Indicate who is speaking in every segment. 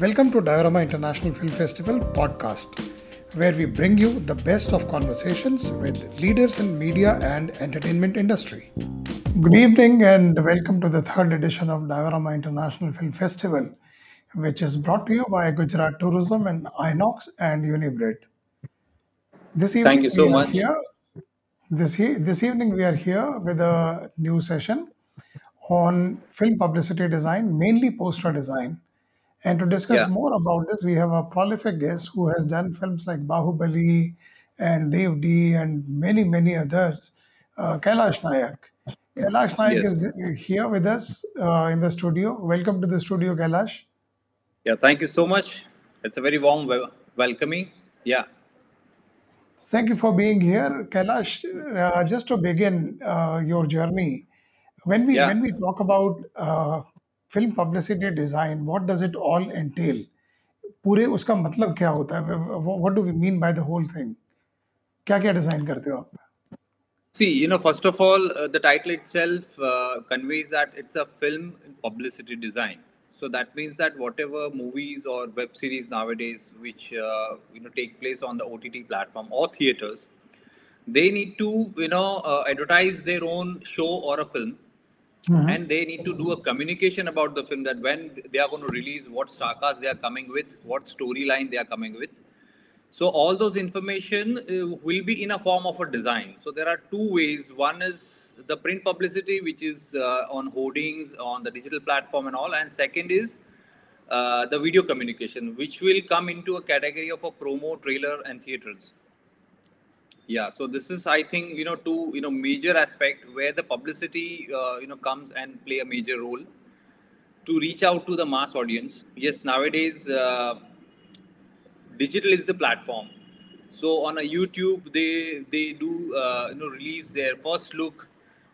Speaker 1: Welcome to Diorama International Film Festival podcast, where we bring you the best of conversations with leaders in media and entertainment industry. Good evening and welcome to the third edition of Diorama International Film Festival, which is brought to you by Gujarat Tourism and Inox and Unibrid. This
Speaker 2: Thank
Speaker 1: evening
Speaker 2: you
Speaker 1: we
Speaker 2: so much.
Speaker 1: here. This this evening we are here with a new session on film publicity design, mainly poster design. And to discuss
Speaker 2: Yeah.
Speaker 1: more about this, we have a prolific guest who has done films like Bahubali and Dev D and many, many others, uh, Kailash Nayak. Kailash Nayak
Speaker 2: Yes.
Speaker 1: is here with us uh, in the studio. Welcome to the studio, Kailash.
Speaker 2: Yeah. Thank you so much. It's a very warm wel- welcoming. Yeah.
Speaker 1: Thank you for being here. Kailash, uh, just to begin uh, your journey, when we
Speaker 2: Yeah.
Speaker 1: when we talk about uh, film publicity design what does it all entail पूरे उसका मतलब क्या होता है? What do we mean by the whole thing क्या क्या design करते हो
Speaker 2: see you know first of all the title it conveys that it's a film publicity design so that means that what movies और web series nowadays which you know take place on the O platform और theatres they need to you know advertise their own show और a film
Speaker 1: Mhm.
Speaker 2: and they need to do a communication about the film that when they are going to release what star cast they are coming with what storyline they are coming with. So all those information uh, will be in a form of a design. So there are two ways. One is the print publicity which is uh, on hoardings on the digital platform and all. And second is uh, the video communication which will come into a category of a promo trailer and theaters yeah so this is i think you know two you know major aspect where the publicity uh, you know comes and play a major role. To reach out to the mass audience yes nowadays uh, digital is the platform. So on a youtube they they do uh, you know release their first look.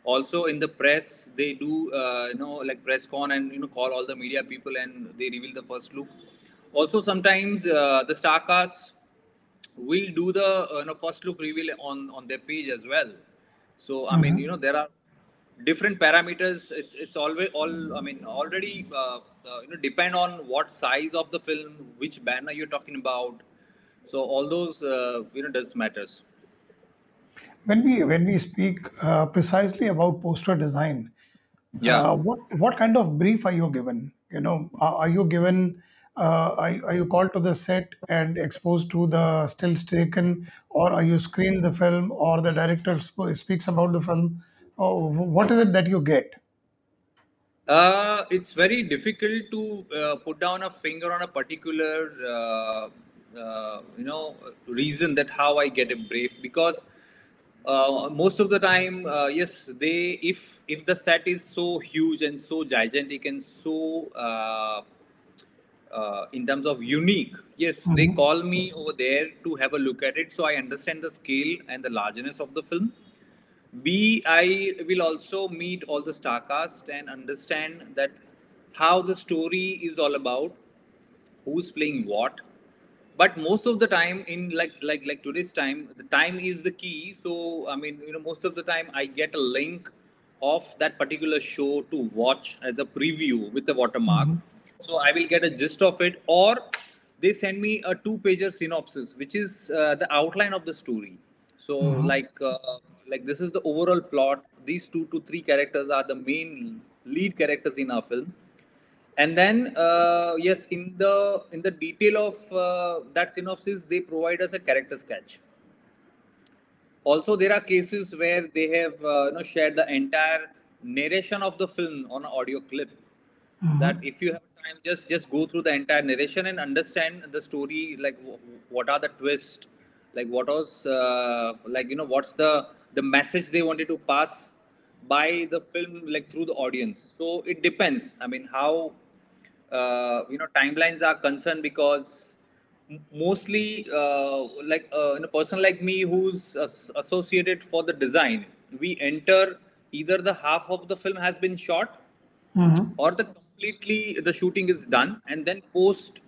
Speaker 2: Also in the press they do uh, you know like press con and you know call all the media people and they reveal the first look. Also sometimes uh, the star cast will do the uh, you know, first look reveal on on their page as well so i mean
Speaker 1: Mhm.
Speaker 2: you know there are different parameters it's it's always all i mean already uh, uh, you know depend on what size of the film which banner you're talking about so all those uh, you know does matters
Speaker 1: When we when we speak uh, precisely about poster design,
Speaker 2: yeah
Speaker 1: uh, what what kind of brief are you given? You know, are, are you given? Uh, are, you called to the set and exposed to the stills taken, or are you screen the film, or the director sp- speaks about the film? Or what is it that you get?
Speaker 2: Uh, it's very difficult to uh, put down a finger on a particular, uh, uh, you know, reason that how I get a brief because uh, most of the time, yes, they if if the set is so huge and so gigantic and so uh, in terms of unique, yes, they
Speaker 1: Mhm.
Speaker 2: call me over there to have a look at it, so I understand the scale and the largeness of the film. B, I will also meet all the star cast and understand that how the story is all about, who's playing what. But most of the time, in like like like today's time, the time is the key. So I mean, you know, most of the time I get a link of that particular show to watch as a preview with the watermark.
Speaker 1: Mhm.
Speaker 2: So I will get a gist of it, or they send me a two-pager synopsis, which is uh, the outline of the story. So
Speaker 1: Mhm.
Speaker 2: like uh, like this is the overall plot. These two to three characters are the main lead characters in our film, and then uh, yes, in the in the detail of uh, that synopsis, they provide us a character sketch. Also, there are cases where they have uh, you know shared the entire narration of the film on an audio clip that
Speaker 1: Mhm.
Speaker 2: if you have time just just go through the entire narration and understand the story like what are the twists like what was uh, like you know what's the the message they wanted to pass by the film like through the audience so it depends i mean how uh, you know timelines are concerned because mostly uh, like uh, in a person like me who's as- associated for the design we enter either the half of the film has been shot
Speaker 1: Mhm.
Speaker 2: or the completely the shooting is done and then post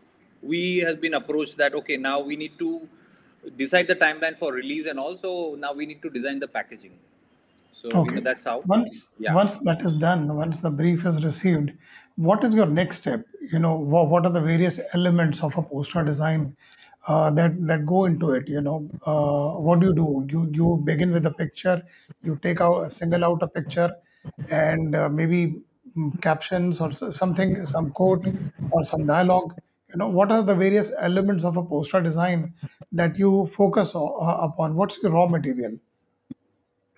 Speaker 2: we has been approached that okay now we need to decide the timeline for release and also now we need to design the packaging So you know, that's how.
Speaker 1: Once
Speaker 2: Yeah.
Speaker 1: once that is done, once the brief is received, what is your next step? You know, what, what are the various elements of a poster design uh, that that go into it? You know, uh, what do you do? You you begin with a picture, you take out a single out a picture, and uh, maybe captions or something, some quote or some dialogue. You know, what are the various elements of a poster design that you focus o- uh, upon? What's the raw material?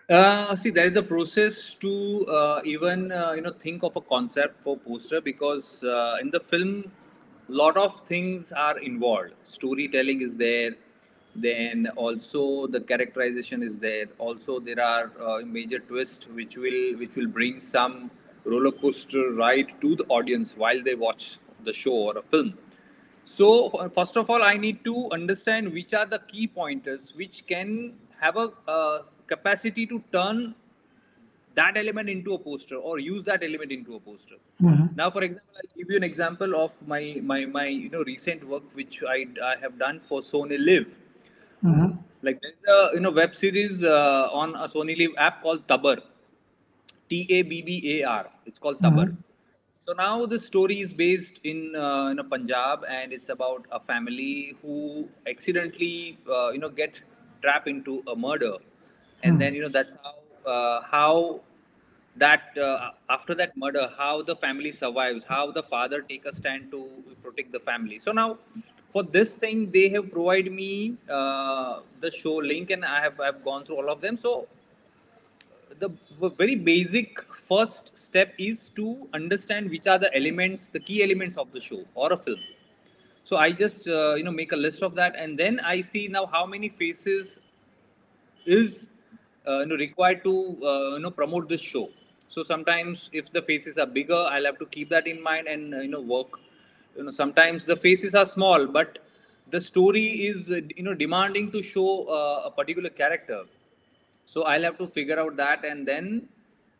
Speaker 2: Uh, see, there is a process to uh, even uh, you know think of a concept for poster because uh, in the film, lot of things are involved. Storytelling is there, then also the characterization is there. Also, there are uh, major twists which will which will bring some roller coaster ride to the audience while they watch the show or a film. So first of all, I need to understand which are the key pointers which can have a uh, capacity to turn that element into a poster or use that element into a poster.
Speaker 1: Mhm.
Speaker 2: Now, for example, I'll give you an example of my my my you know recent work which I I have done for SonyLIV.
Speaker 1: Mhm.
Speaker 2: Like there's a you know web series uh, on a SonyLIV app called Tabbar. T A B B A R. It's called Tabbar.
Speaker 1: Mhm.
Speaker 2: So now the story is based in uh, you know Punjab, and it's about a family who accidentally uh, you know get trapped into a murder, and then you know that's how uh, how that uh, after that murder how the family survives how the father take a stand to protect the family so now for this thing they have provided me uh, the show link and i have i've gone through all of them so the very basic first step is to understand which are the elements the key elements of the show or a film. So i just uh, you know make a list of that and then i see now how many faces is uh, you know required to uh, you know promote this show. So sometimes if the faces are bigger i'll have to keep that in mind and uh, you know work. You know sometimes the faces are small but the story is uh, you know demanding to show uh, a particular character so i'll have to figure out that and then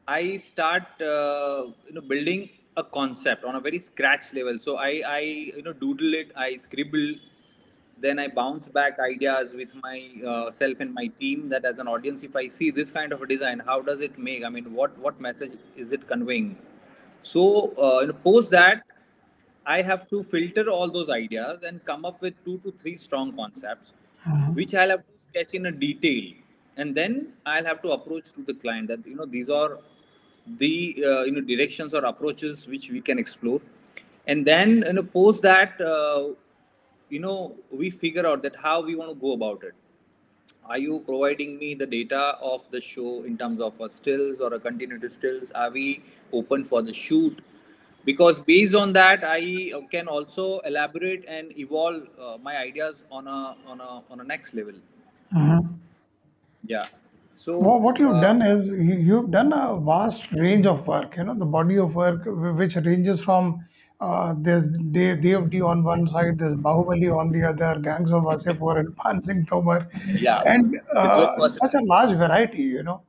Speaker 2: i start uh, you know building a concept on a very scratch level. So i i you know doodle it i scribble then i bounce back ideas with my uh, self and my team that as an audience if i see this kind of a design how does it make? I mean what what message is it conveying? So uh, you know, post that I have to filter all those ideas and come up with two to three strong concepts, which I'll have to sketch in a detail, and then I'll have to approach to the client that you know these are the uh, you know directions or approaches which we can explore, and then you know post that uh, you know we figure out that how we want to go about it. Are you providing me the data of the show in terms of a stills or a continuity stills? Are we open for the shoot? Because based on that i uh, can also elaborate and evolve uh, my ideas on a on a on a next level.
Speaker 1: Mhm.
Speaker 2: Yeah. So
Speaker 1: What, what you've
Speaker 2: uh,
Speaker 1: done is you, you've done a vast range of work, you know, the body of work wh- which ranges from uh, there's Dev, D on one side, there's Bahubali on the other, Gangs of Wasseypur and Pan Singh Tomar,
Speaker 2: yeah.
Speaker 1: And
Speaker 2: it's very
Speaker 1: uh, such a large variety, you know.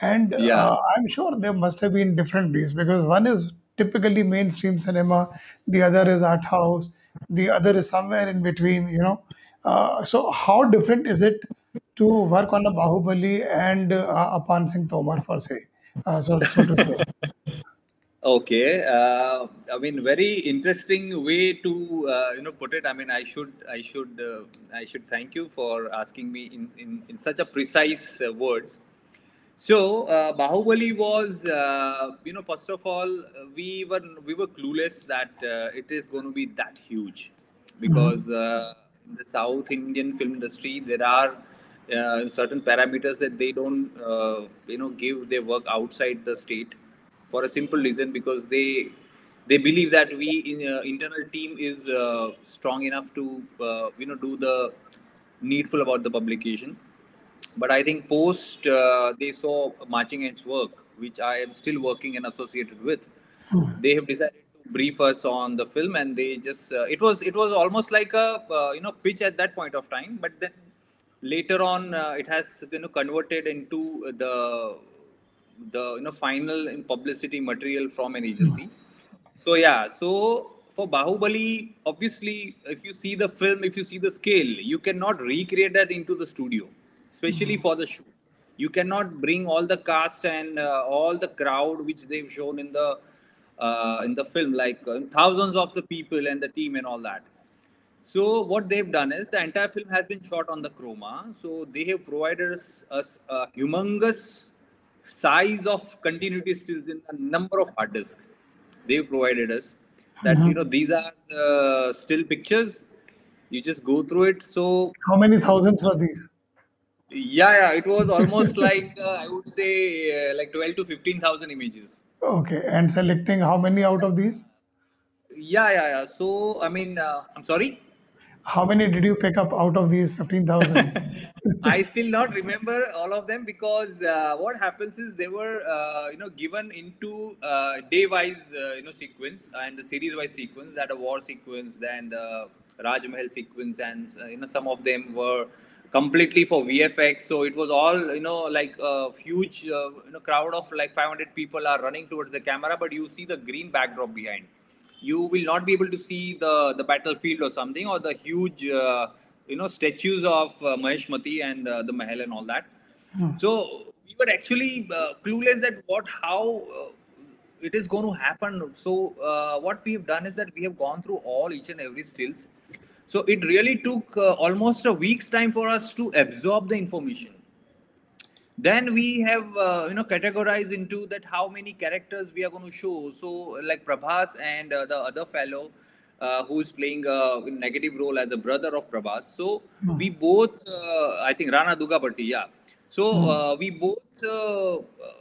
Speaker 1: And
Speaker 2: yeah.
Speaker 1: Uh, I'm sure there must have been different beats because one is typically mainstream cinema, the other is art house, the other is somewhere in between, you know. Uh, so how different is it to work on a Bahubali and uh, a Pan Singh Tomar for say, uh, so so to say.
Speaker 2: Okay, uh, I mean, very interesting way to uh, you know put it. I mean, I should I should uh, I should thank you for asking me in in, in such a precise uh, words. So uh, Bahubali was uh, you know first of all we were we were clueless that uh, it is going to be that huge because
Speaker 1: Mhm.
Speaker 2: uh, in the South Indian film industry there are uh, certain parameters that they don't uh, you know give their work outside the state for a simple reason because they they believe that we in uh, internal team is uh, strong enough to uh, you know do the needful about the publication. But i think post uh, they saw marching ants work which i am still working and associated with they have decided to brief us on the film and they just uh, it was it was almost like a uh, you know pitch at that point of time but then later on uh, it has you know converted into the the you know final in publicity material from an agency. So yeah so for bahubali obviously if you see the film if you see the scale you cannot recreate that into the studio especially for the shoot you cannot bring all the cast and uh, all the crowd which they've shown in the uh, in the film, like uh, thousands of the people and the team and all that. So what they've done is the entire film has been shot on the chroma. So they have provided us, us a humongous size of continuity stills in a number of hard disks. They've provided us that
Speaker 1: Mhm.
Speaker 2: you know these are the still pictures. You just go through it. So
Speaker 1: How many thousands were these?
Speaker 2: yeah, yeah, it was almost like uh, I would say uh, like twelve to fifteen thousand images.
Speaker 1: Okay, and selecting how many out of these?
Speaker 2: Yeah, yeah, yeah. So I mean, uh, I'm sorry.
Speaker 1: How many did you pick up out of these 15,000?
Speaker 2: I still not remember all of them because uh, what happens is they were uh, you know given into uh, day wise uh, you know sequence and the series wise sequence that a war sequence then the Raj Mahal sequence and uh, you know some of them were completely for VFX so it was all you know like a huge uh, you know crowd of like 500 people are running towards the camera but you see the green backdrop behind you will not be able to see the the battlefield or something or the huge uh, you know statues of uh, Mahishmati and uh, the Mahal and all that. So we were actually uh, clueless that what how uh, it is going to happen. So uh, what we have done is that we have gone through all each and every stills. So it really took uh, almost a week's time for us to absorb the information then we have uh, you know categorized into that how many characters we are going to show. So like prabhas and uh, the other fellow uh, who's playing a negative role as a brother of prabhas. So we both uh, i think rana daggubati yeah. So uh, we both uh,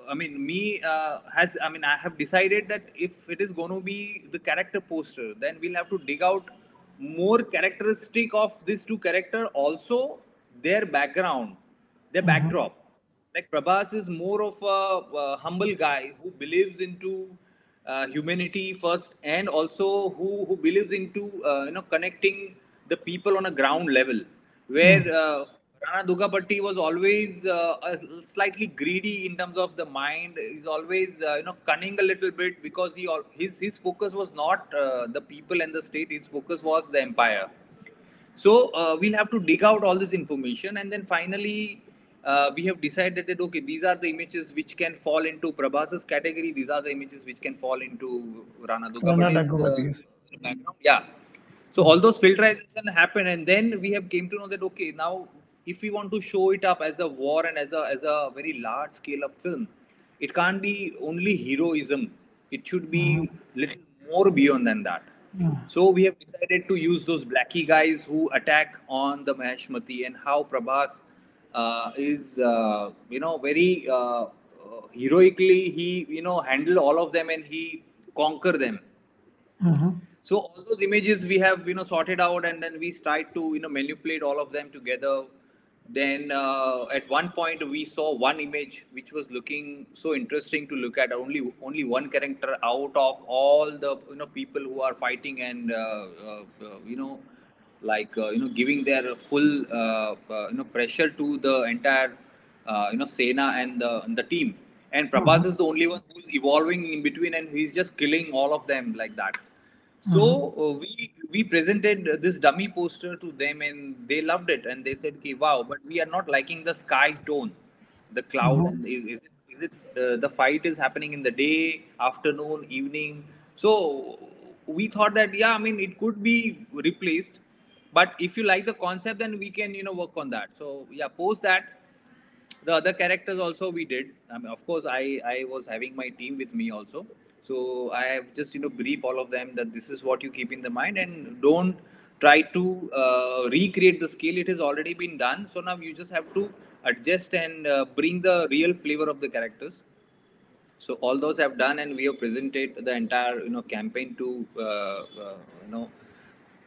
Speaker 2: i mean me uh, has i mean i have decided that if it is going to be the character poster then we'll have to dig out more characteristic of these two character also their background their backdrop like Prabhas is more of a, uh humble guy who believes into uh, humanity first, and also who who believes into uh, you know connecting the people on a ground level. Where uh, Rana Daggubati was always uh, a slightly greedy in terms of the mind. He's always uh, you know cunning a little bit because he his his focus was not uh, the people and the state. His focus was the empire. So uh, we'll have to dig out all this information, and then finally uh, we have decided that okay, these are the images which can fall into Prabhas's category. These are the images which can fall into Rana
Speaker 1: Daggubati's.
Speaker 2: uh, background. Yeah. So all those filtration happen, and then we have came to know that okay, now if we want to show it up as a war and as a as a very large scale up film, it can't be only heroism. It should be little more beyond than that. So we have decided to use those blacky guys who attack on the Mahishmati and how Prabhas is, uh, you know, very uh, uh, heroically he, you know, handle all of them and he conquer them.
Speaker 1: Mhm.
Speaker 2: So all those images we have, you know, sorted out and then we tried to, you know, manipulate all of them together. Then uh, at one point we saw one image which was looking so interesting to look at. Only only one character out of all the you know people who are fighting and uh, uh, uh, you know like uh, you know giving their full uh, uh, you know pressure to the entire uh, you know Sena and the and the team. And Prabhas is the only one who's evolving in between, and he's just killing all of them like that. So uh, we we presented this dummy poster to them, and they loved it, and they said, "Okay, wow!" But we are not liking the sky tone, the cloud. And is, is it, is it uh, the fight is happening in the day, afternoon, evening? So we thought that yeah, I mean, it could be replaced, but if you like the concept, then we can you know work on that. So yeah, post that. The other characters also we did. I mean of course i i was having my team with me also. So i have just you know brief all of them that this is what you keep in the mind and don't try to uh, recreate the scale. It has already been done. So now you just have to adjust and uh, bring the real flavor of the characters. So all those have done and we have presented the entire you know campaign to uh, uh, you know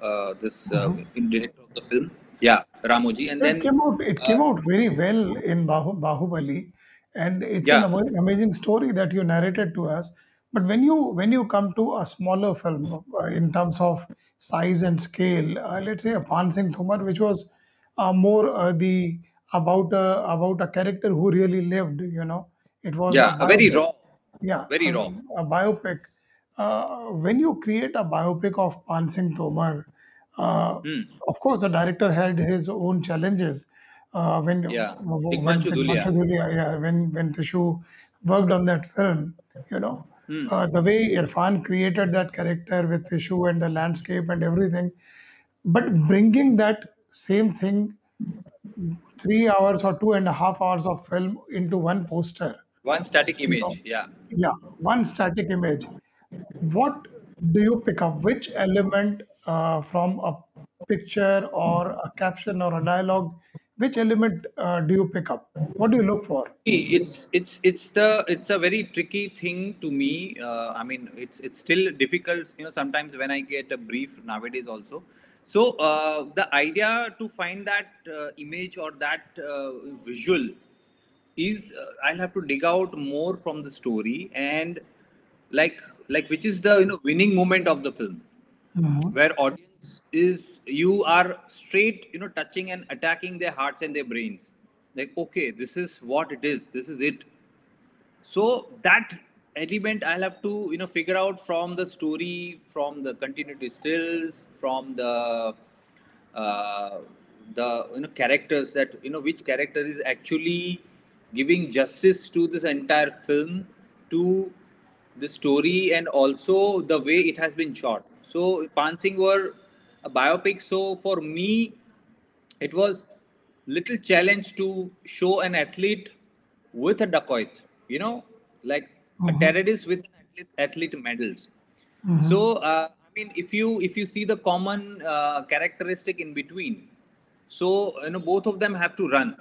Speaker 2: uh, this uh, director of the film yeah ramoji and
Speaker 1: It
Speaker 2: then
Speaker 1: came out. It
Speaker 2: uh,
Speaker 1: came out very well in Bahu, Bahubali, and it's an
Speaker 2: yeah
Speaker 1: ama- amazing story that you narrated to us. But when you when you come to a smaller film uh, in terms of size and scale, uh, let's say a Pan Singh Tomar, which was uh, more uh, the about a, about a character who really lived. You know, it was a
Speaker 2: yeah a very
Speaker 1: biopic.
Speaker 2: raw
Speaker 1: Yeah,
Speaker 2: very
Speaker 1: a,
Speaker 2: raw
Speaker 1: a biopic. Uh, when you create a biopic of Pan Singh Tomar, uh,
Speaker 2: Hmm.
Speaker 1: of course, the director had his own challenges. uh, when
Speaker 2: Yeah.
Speaker 1: when
Speaker 2: Tigmanshu Dhulia.
Speaker 1: Tigmanshu Dhulia, yeah, when when Tishu worked on that film, you know,
Speaker 2: Hmm.
Speaker 1: uh, the way Irfan created that character with Tishu and the landscape and everything, but bringing that same thing three hours or two and a half hours of film into one poster,
Speaker 2: One static
Speaker 1: you know,
Speaker 2: image. Yeah.
Speaker 1: yeah, one static image. What do you pick up? Which element uh, from a picture or a caption or a dialogue? Which element uh, do you pick up? What do you look for?
Speaker 2: It's it's it's the it's a very tricky thing to me. Uh, I mean, it's it's still difficult. You know, sometimes when I get a brief nowadays also. So uh, the idea to find that uh, image or that uh, visual is I'll have to dig out more from the story and like like which is the you know winning moment of the film.
Speaker 1: Mhm.
Speaker 2: where audience is you are straight you know touching and attacking their hearts and their brains. Like okay this is what it is. This is it. So that element i'll have to you know figure out from the story from the continuity stills from the uh, the you know characters that you know which character is actually giving justice to this entire film to the story and also the way it has been shot so Pan Singh were a biopic so for me it was little challenge to show an athlete with a dacoit you know like a
Speaker 1: Mhm.
Speaker 2: terrorist with an athlete, athlete medals
Speaker 1: Mhm.
Speaker 2: so uh, i mean if you if you see the common uh, characteristic in between so you know both of them have to run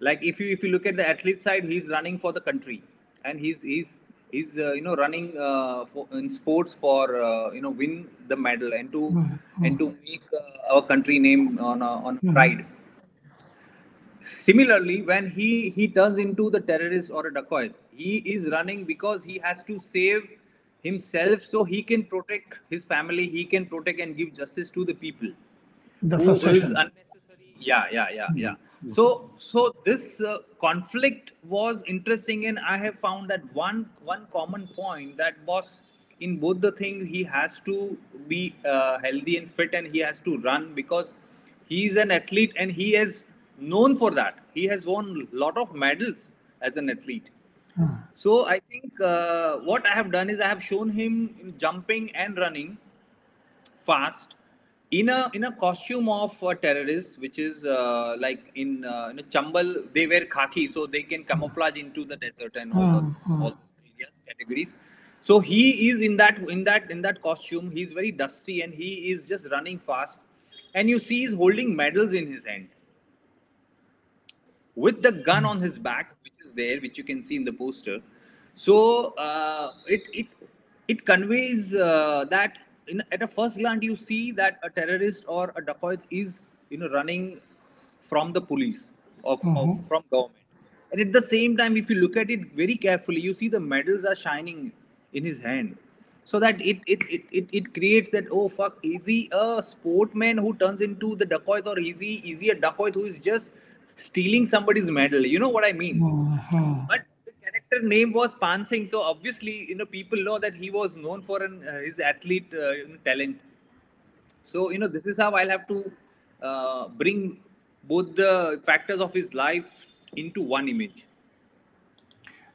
Speaker 2: like if you if you look at the athlete side he's running for the country and he's he's he's uh, you know running uh, for, in sports for uh, you know win the medal and to and to make uh, our country name on a, on a
Speaker 1: Mhm.
Speaker 2: pride. Similarly when he he turns into the terrorist or a dacoit he is running because he has to save himself so he can protect his family he can protect and give justice to the people.
Speaker 1: The
Speaker 2: is
Speaker 1: frustration.
Speaker 2: unnecessary. Yeah yeah yeah yeah so so this uh, conflict was interesting and i have found that one one common point that was in both the things he has to be uh, healthy and fit and he has to run because he is an athlete and he is known for that. He has won a lot of medals as an athlete.
Speaker 1: Mhm.
Speaker 2: so i think uh, what i have done is i have shown him jumping and running fast in a in a costume of a terrorist which is uh, like in uh, in chambal they wear khaki so they can camouflage into the desert and all those,
Speaker 1: Mhm.
Speaker 2: all categories so he is in that in that in that costume he's very dusty and he is just running fast and you see he's holding medals in his hand with the gun on his back, which is there, which you can see in the poster. So uh, it it it conveys uh, that in, at a first glance you see that a terrorist or a dacoit is you know running from the police of,
Speaker 1: Mhm.
Speaker 2: of from government, and at the same time, if you look at it very carefully, you see the medals are shining in his hand. So that it it, it, it, it creates that oh fuck is he a sportman who turns into the dacoit or is he is he a dacoit who is just stealing somebody's medal. You know what I mean?
Speaker 1: Mhm.
Speaker 2: But name was Pan Singh, so obviously, you know, people know that he was known for an, uh, his athlete uh, you know, talent. So you know, this is how I'll have to uh, bring both the factors of his life into one image.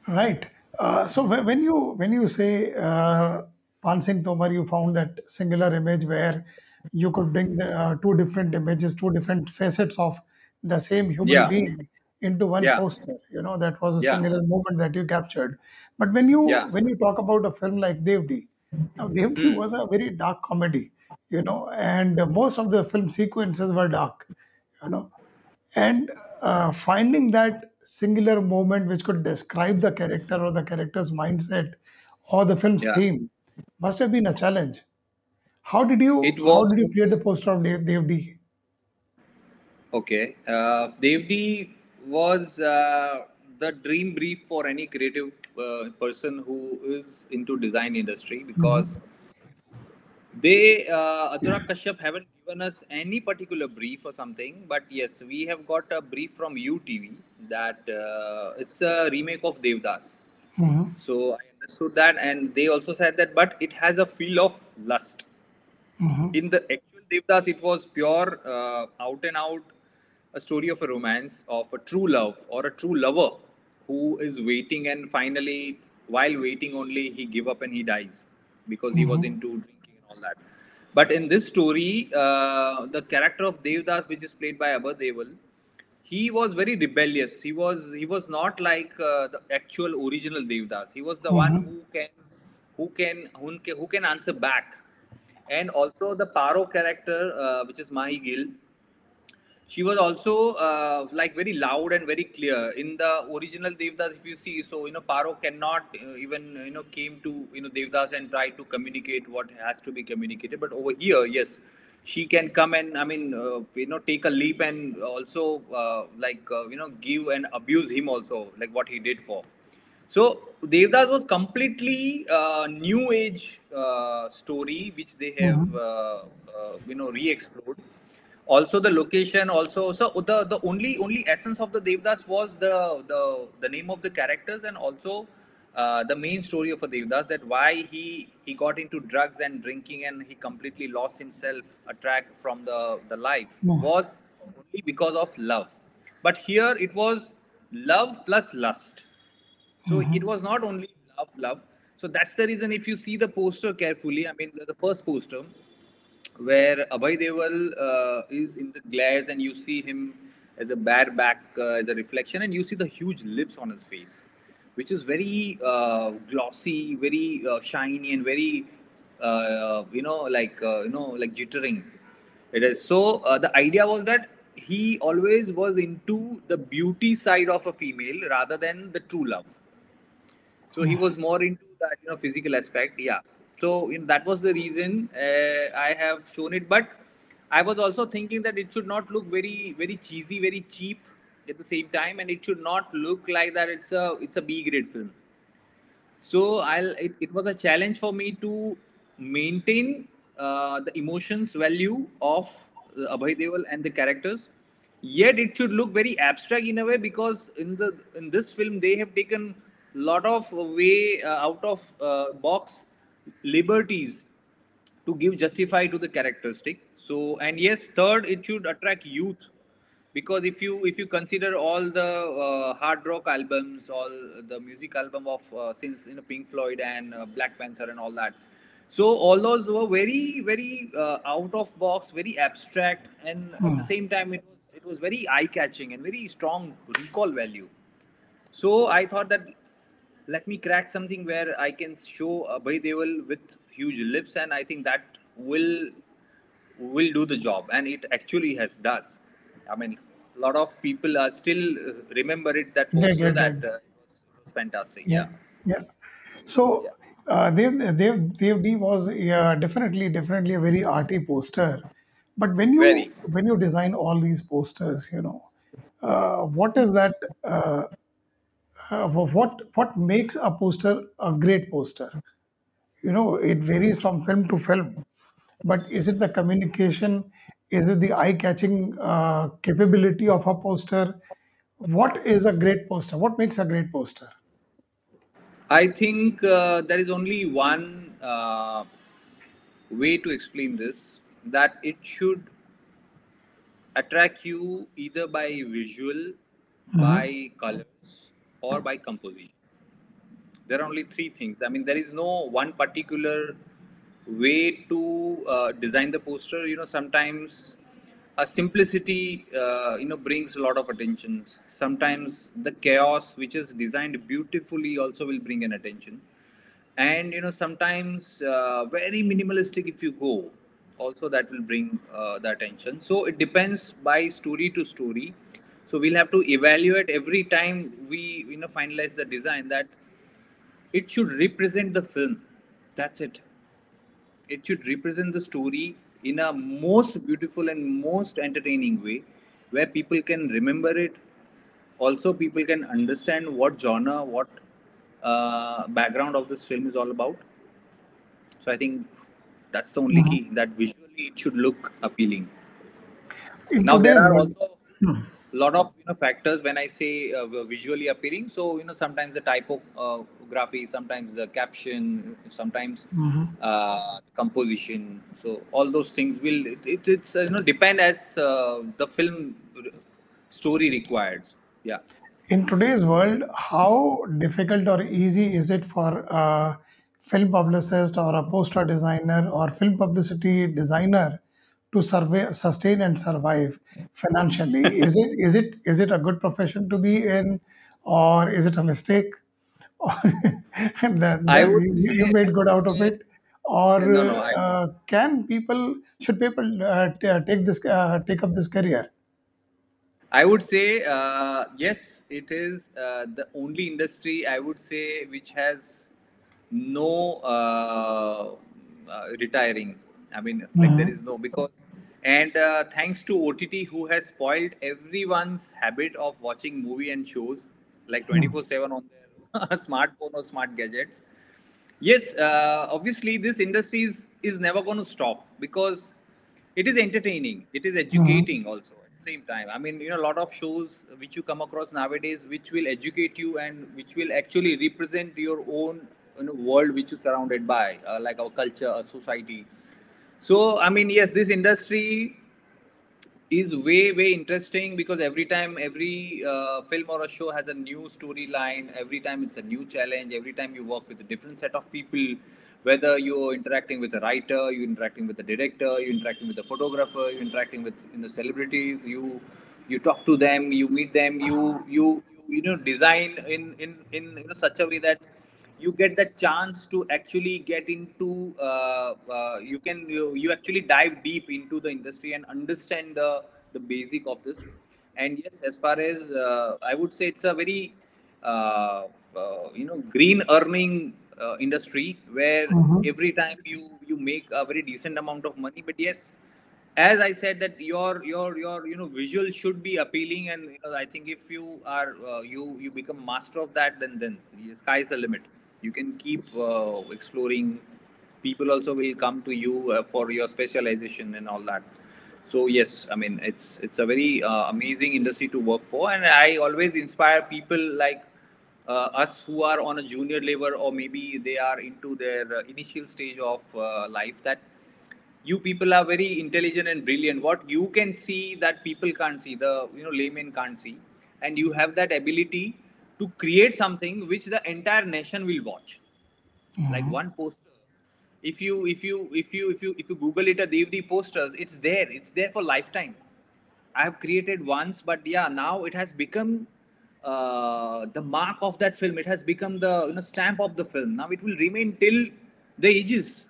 Speaker 1: Right. Uh, so when you when you say uh, Pan Singh Tomar, you found that singular image where you could bring the, uh, two different images, two different facets of the same human
Speaker 2: Yeah,
Speaker 1: being into one
Speaker 2: yeah,
Speaker 1: poster. You know that was a
Speaker 2: yeah,
Speaker 1: singular moment that you captured. But when you
Speaker 2: yeah.
Speaker 1: when you talk about a film like Dev D, now Dev D
Speaker 2: Hmm.
Speaker 1: was a very dark comedy. You know, and most of the film sequences were dark. You know, and uh, finding that singular moment which could describe the character or the character's mindset or the film's theme must have been a challenge. How did you
Speaker 2: It
Speaker 1: how did you create the poster of Dev Devdi?
Speaker 2: okay. Uh, Dev D was uh, the dream brief for any creative uh, person who is into design industry
Speaker 1: Mhm.
Speaker 2: because they uh, Kashyap haven't given us any particular brief or something, but yes, we have got a brief from UTV that uh, it's a remake of Devdas.
Speaker 1: Mhm.
Speaker 2: So I understood that, and they also said that, but it has a feel of lust.
Speaker 1: Mhm.
Speaker 2: In the actual Devdas, it was pure uh, out and out a story of a romance of a true love or a true lover who is waiting and finally while waiting only he give up and he dies because he was
Speaker 1: Mhm.
Speaker 2: into drinking and all that but in this story uh, the character of devdas which is played by abhay deol he was very rebellious he was he was not like uh, the actual original devdas he was the one
Speaker 1: Mhm.
Speaker 2: who can who can who can, who can answer back and also the paro character uh, which is mahi gill she was also uh, like very loud and very clear. In the original devdas if you see so you know paro cannot uh, even you know came to you know devdas and try to communicate what has to be communicated. But over here yes she can come and i mean uh, you know take a leap and also uh, like uh, you know give and abuse him also like what he did for. So devdas was completely uh, new age uh, story which they have uh, you know re-explored also the location also so the the only only essence of the devdas was the the the name of the characters and also uh, the main story of a devdas that why he he got into drugs and drinking and he completely lost himself a track from the the life
Speaker 1: Mhm.
Speaker 2: was only because of love but here it was love plus lust so
Speaker 1: Mhm.
Speaker 2: it was not only love love so that's the reason if you see the poster carefully i mean the, the first poster where Abhay Deol uh, is in the glares and you see him as a bareback, uh, as a reflection, and you see the huge lips on his face, which is very uh, glossy, very uh, shiny, and very, uh, you know, like uh, you know, like jittering. It is so. Uh, the idea was that he always was into the beauty side of a female rather than the true love so he was more into that you know physical aspect yeah so know, that was the reason uh, i have shown it. But i was also thinking that it should not look very very cheesy very cheap at the same time and it should not look like that it's a it's a b grade film. So i'll it, it was a challenge for me to maintain uh, the emotions value of uh, abhay deol and the characters. Yet it should look very abstract in a way because in the in this film they have taken lot of way uh, out of uh, box liberties to give justify to the characteristic. So and yes third it should attract youth. Because if you if you consider all the uh, hard rock albums all the music album of uh, since you know pink floyd and uh, black panther and all that. So all those were very very uh, out of box very abstract and at the
Speaker 1: Hmm.
Speaker 2: same time it was it was very eye catching and very strong recall value. So I thought that let me crack something where I can show Abhay Deol with huge lips, and I think that will will do the job, and it actually has does. I mean, a lot of people are still uh, remember it that poster
Speaker 1: did,
Speaker 2: that uh, was, was fantastic.
Speaker 1: Yeah,
Speaker 2: Yeah,
Speaker 1: yeah. So,
Speaker 2: yeah,
Speaker 1: uh, Dev, Dev, Dev D was yeah, definitely, definitely a very arty poster. But when you
Speaker 2: very.
Speaker 1: when you design all these posters, you know, uh, what is that? Uh, uh, what what makes a poster a great poster? You know, it varies from film to film. But is it the communication? Is it the eye-catching uh, capability of a poster? What is a great poster? What makes a great poster?
Speaker 2: I think uh, there is only one uh, way to explain this that it should attract you either by visual,
Speaker 1: Mhm.
Speaker 2: by colors, or by composition. There are only three things. I mean, there is no one particular way to uh, design the poster. You know, sometimes a simplicity, uh, you know, brings a lot of attention. Sometimes the chaos, which is designed beautifully, also will bring an attention and you know sometimes uh, very minimalistic if you go also that will bring uh, the attention so it depends by story to story so we'll have to evaluate every time we you know finalize the design that it should represent the film. That's it. It should represent the story in a most beautiful and most entertaining way where people can remember it. Also people can understand what genre what uh, background of this film is all about. So i think that's the only
Speaker 1: Mhm.
Speaker 2: key that visually it should look appealing.
Speaker 1: In
Speaker 2: now there are also
Speaker 1: Hmm.
Speaker 2: Lot of you know factors when i say uh, visually appealing so you know sometimes the typography sometimes the caption sometimes
Speaker 1: Mhm.
Speaker 2: uh, composition so all those things will it, it, it's uh, you know depend as uh, the film story required. Yeah.
Speaker 1: In today's world, how difficult or easy is it for a film publicist or a poster designer or film publicity designer to survey, sustain and survive financially? Is it is it is it a good profession to be in, or is it a mistake? and then,
Speaker 2: I would
Speaker 1: you, you made good out of it, or
Speaker 2: no, no. I
Speaker 1: uh, can people should people uh, t- take this uh, take up this career?
Speaker 2: I would say uh, yes, it is uh, the only industry I would say which has no uh, uh, retiring. I mean, like there
Speaker 1: Mhm.
Speaker 2: is no because, and uh, thanks to OTT who has spoiled everyone's habit of watching movie and shows like
Speaker 1: Mhm.
Speaker 2: 24 7 on their smartphone or smart gadgets. Yes, uh, obviously this industry is, is never going to stop because it is entertaining, it is
Speaker 1: Mhm.
Speaker 2: educating also at the same time. I mean, you know, a lot of shows which you come across nowadays which will educate you and which will actually represent your own you know, world which you're surrounded by, uh, like our culture, our society. So, I mean, yes, this industry is way way interesting because every time every uh, film or a show has a new storyline every time it's a new challenge every time you work with a different set of people whether you're interacting with a writer you're interacting with a director you're interacting with a photographer you're interacting with you know celebrities you you talk to them you meet them you you you know design in in in you know, such a way that you get the chance to actually get into uh, uh, you can you, you actually dive deep into the industry and understand the the basic of this and yes as far as uh, i would say it's a very uh, uh, you know green earning uh, industry where
Speaker 1: Mhm.
Speaker 2: every time you you make a very decent amount of money but yes as I said that your your your you know visual should be appealing, and you know, I think if you are uh, you you become master of that, then then the sky is the limit. You can keep uh, exploring. People also will come to you uh, for your specialization and all that. So yes, I mean it's it's a very uh, amazing industry to work for, and I always inspire people like uh, us who are on a junior level or maybe they are into their uh, initial stage of uh, life that you people are very intelligent and brilliant what you can see that people can't see the you know layman can't see and you have that ability to create something which the entire nation will watch like one poster if you if you if you if you if you google it a Dev D posters it's there it's there for lifetime I have created once, but yeah, now it has become uh, the mark of that film. It has become the you know, stamp of the film. Now it will remain till the ages.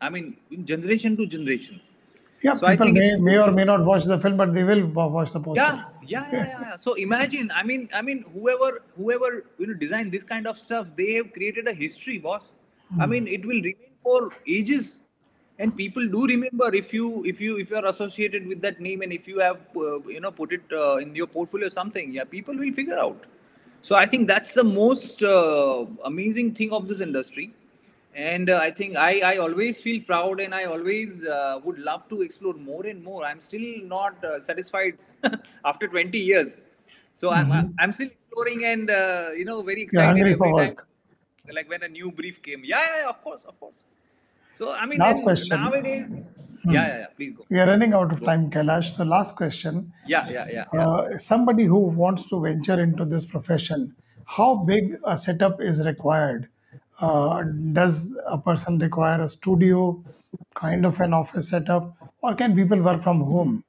Speaker 2: I mean, generation to generation.
Speaker 1: Yeah,
Speaker 2: So
Speaker 1: people may may or may not watch the film, but they will watch the poster.
Speaker 2: yeah, yeah, yeah, yeah. So imagine, I mean, I mean, whoever whoever you know designed this kind of stuff, they have created a history, boss. I mean, it will remain for ages, and people do remember if you if you if you are associated with that name and if you have uh, you know put it uh, in your portfolio or something, yeah, people will figure out. So I think that's the most uh, amazing thing of this industry. And uh, I think I, I always feel proud and I always uh, would love to explore more and more. I'm still not uh, satisfied after 20 years. So I'm,
Speaker 1: Mhm.
Speaker 2: I'm I'm still exploring and, uh, you know, very excited every time.
Speaker 1: work.
Speaker 2: Like when a new brief came. Yeah, yeah, yeah, of course, of course. So, I mean,
Speaker 1: Last question.
Speaker 2: nowadays,
Speaker 1: Hmm.
Speaker 2: yeah, yeah, yeah, please go.
Speaker 1: We are running out of
Speaker 2: Go.
Speaker 1: time, Kailash. So, last question.
Speaker 2: Yeah, yeah, yeah, yeah.
Speaker 1: Uh, somebody who wants to venture into this profession, how big a setup is required? Uh, does a person require a studio, kind of an office setup, or can people work from home?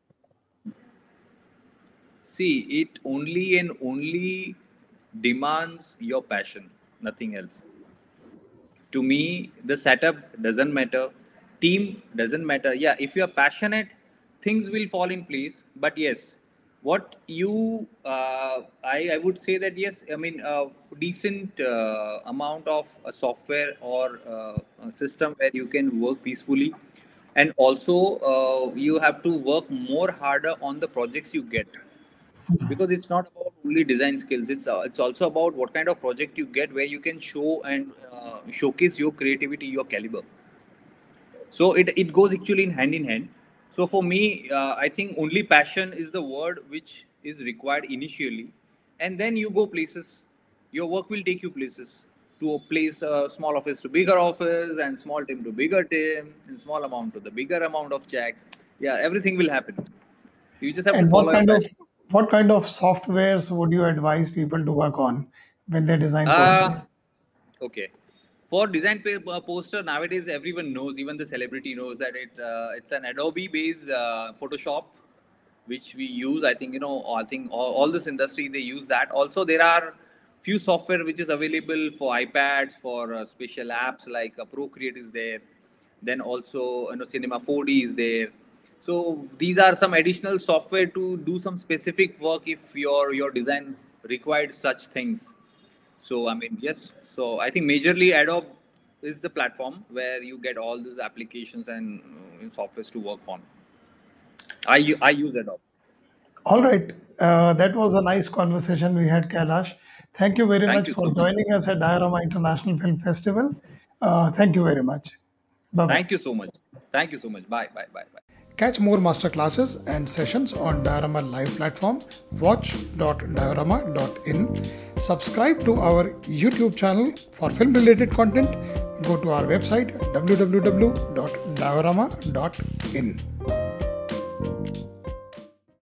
Speaker 2: See, it only and only demands your passion, nothing else. to me the setup doesn't matter team doesn't matter yeah if you are passionate things will fall in place but yes what you uh, I, I would say that yes i mean a decent uh, amount of uh, software or uh, system where you can work peacefully. And also uh, you have to work more harder on the projects you get. Because it's not about only design skills it's uh, it's also about what kind of project you get where you can show and uh, showcase your creativity your caliber. So it, it goes actually in hand in hand so for me uh, i think only passion is the word which is required initially. And then you go places. Your work will take you places. To a place uh, small office to bigger office and small team to bigger team and small amount to the bigger amount of check. Yeah everything will happen. You just have to
Speaker 1: And what
Speaker 2: follow your
Speaker 1: kind of what kind of softwares would you advise people to work on when they design posters?
Speaker 2: Uh, okay. For design poster nowadays, everyone knows, even the celebrity knows that it uh, it's an Adobe based uh, Photoshop, which we use. I think you know. I think all, all this industry they use that. Also, there are few software which is available for iPads for uh, special apps like uh, Procreate is there. Then also you know Cinema 4D is there. So these are some additional software to do some specific work if your your design required such things. So I mean yes. So I think majorly Adobe is the platform where you get all these applications and uh, softwares to work on. I I use Adobe.
Speaker 1: All right. Uh, that was a nice conversation we had, Kailash. Thank you very
Speaker 2: Thank
Speaker 1: much
Speaker 2: you
Speaker 1: for
Speaker 2: so much.
Speaker 1: joining us at Diorama International Film Festival. Uh, thank you very much. Bye.
Speaker 2: Thank you so much. Thank you so much. Bye bye bye bye.
Speaker 1: Catch more masterclasses and sessions on Diorama live platform watch.diorama.in. Subscribe to our YouTube channel for film related content. Go to our website www.diorama.in.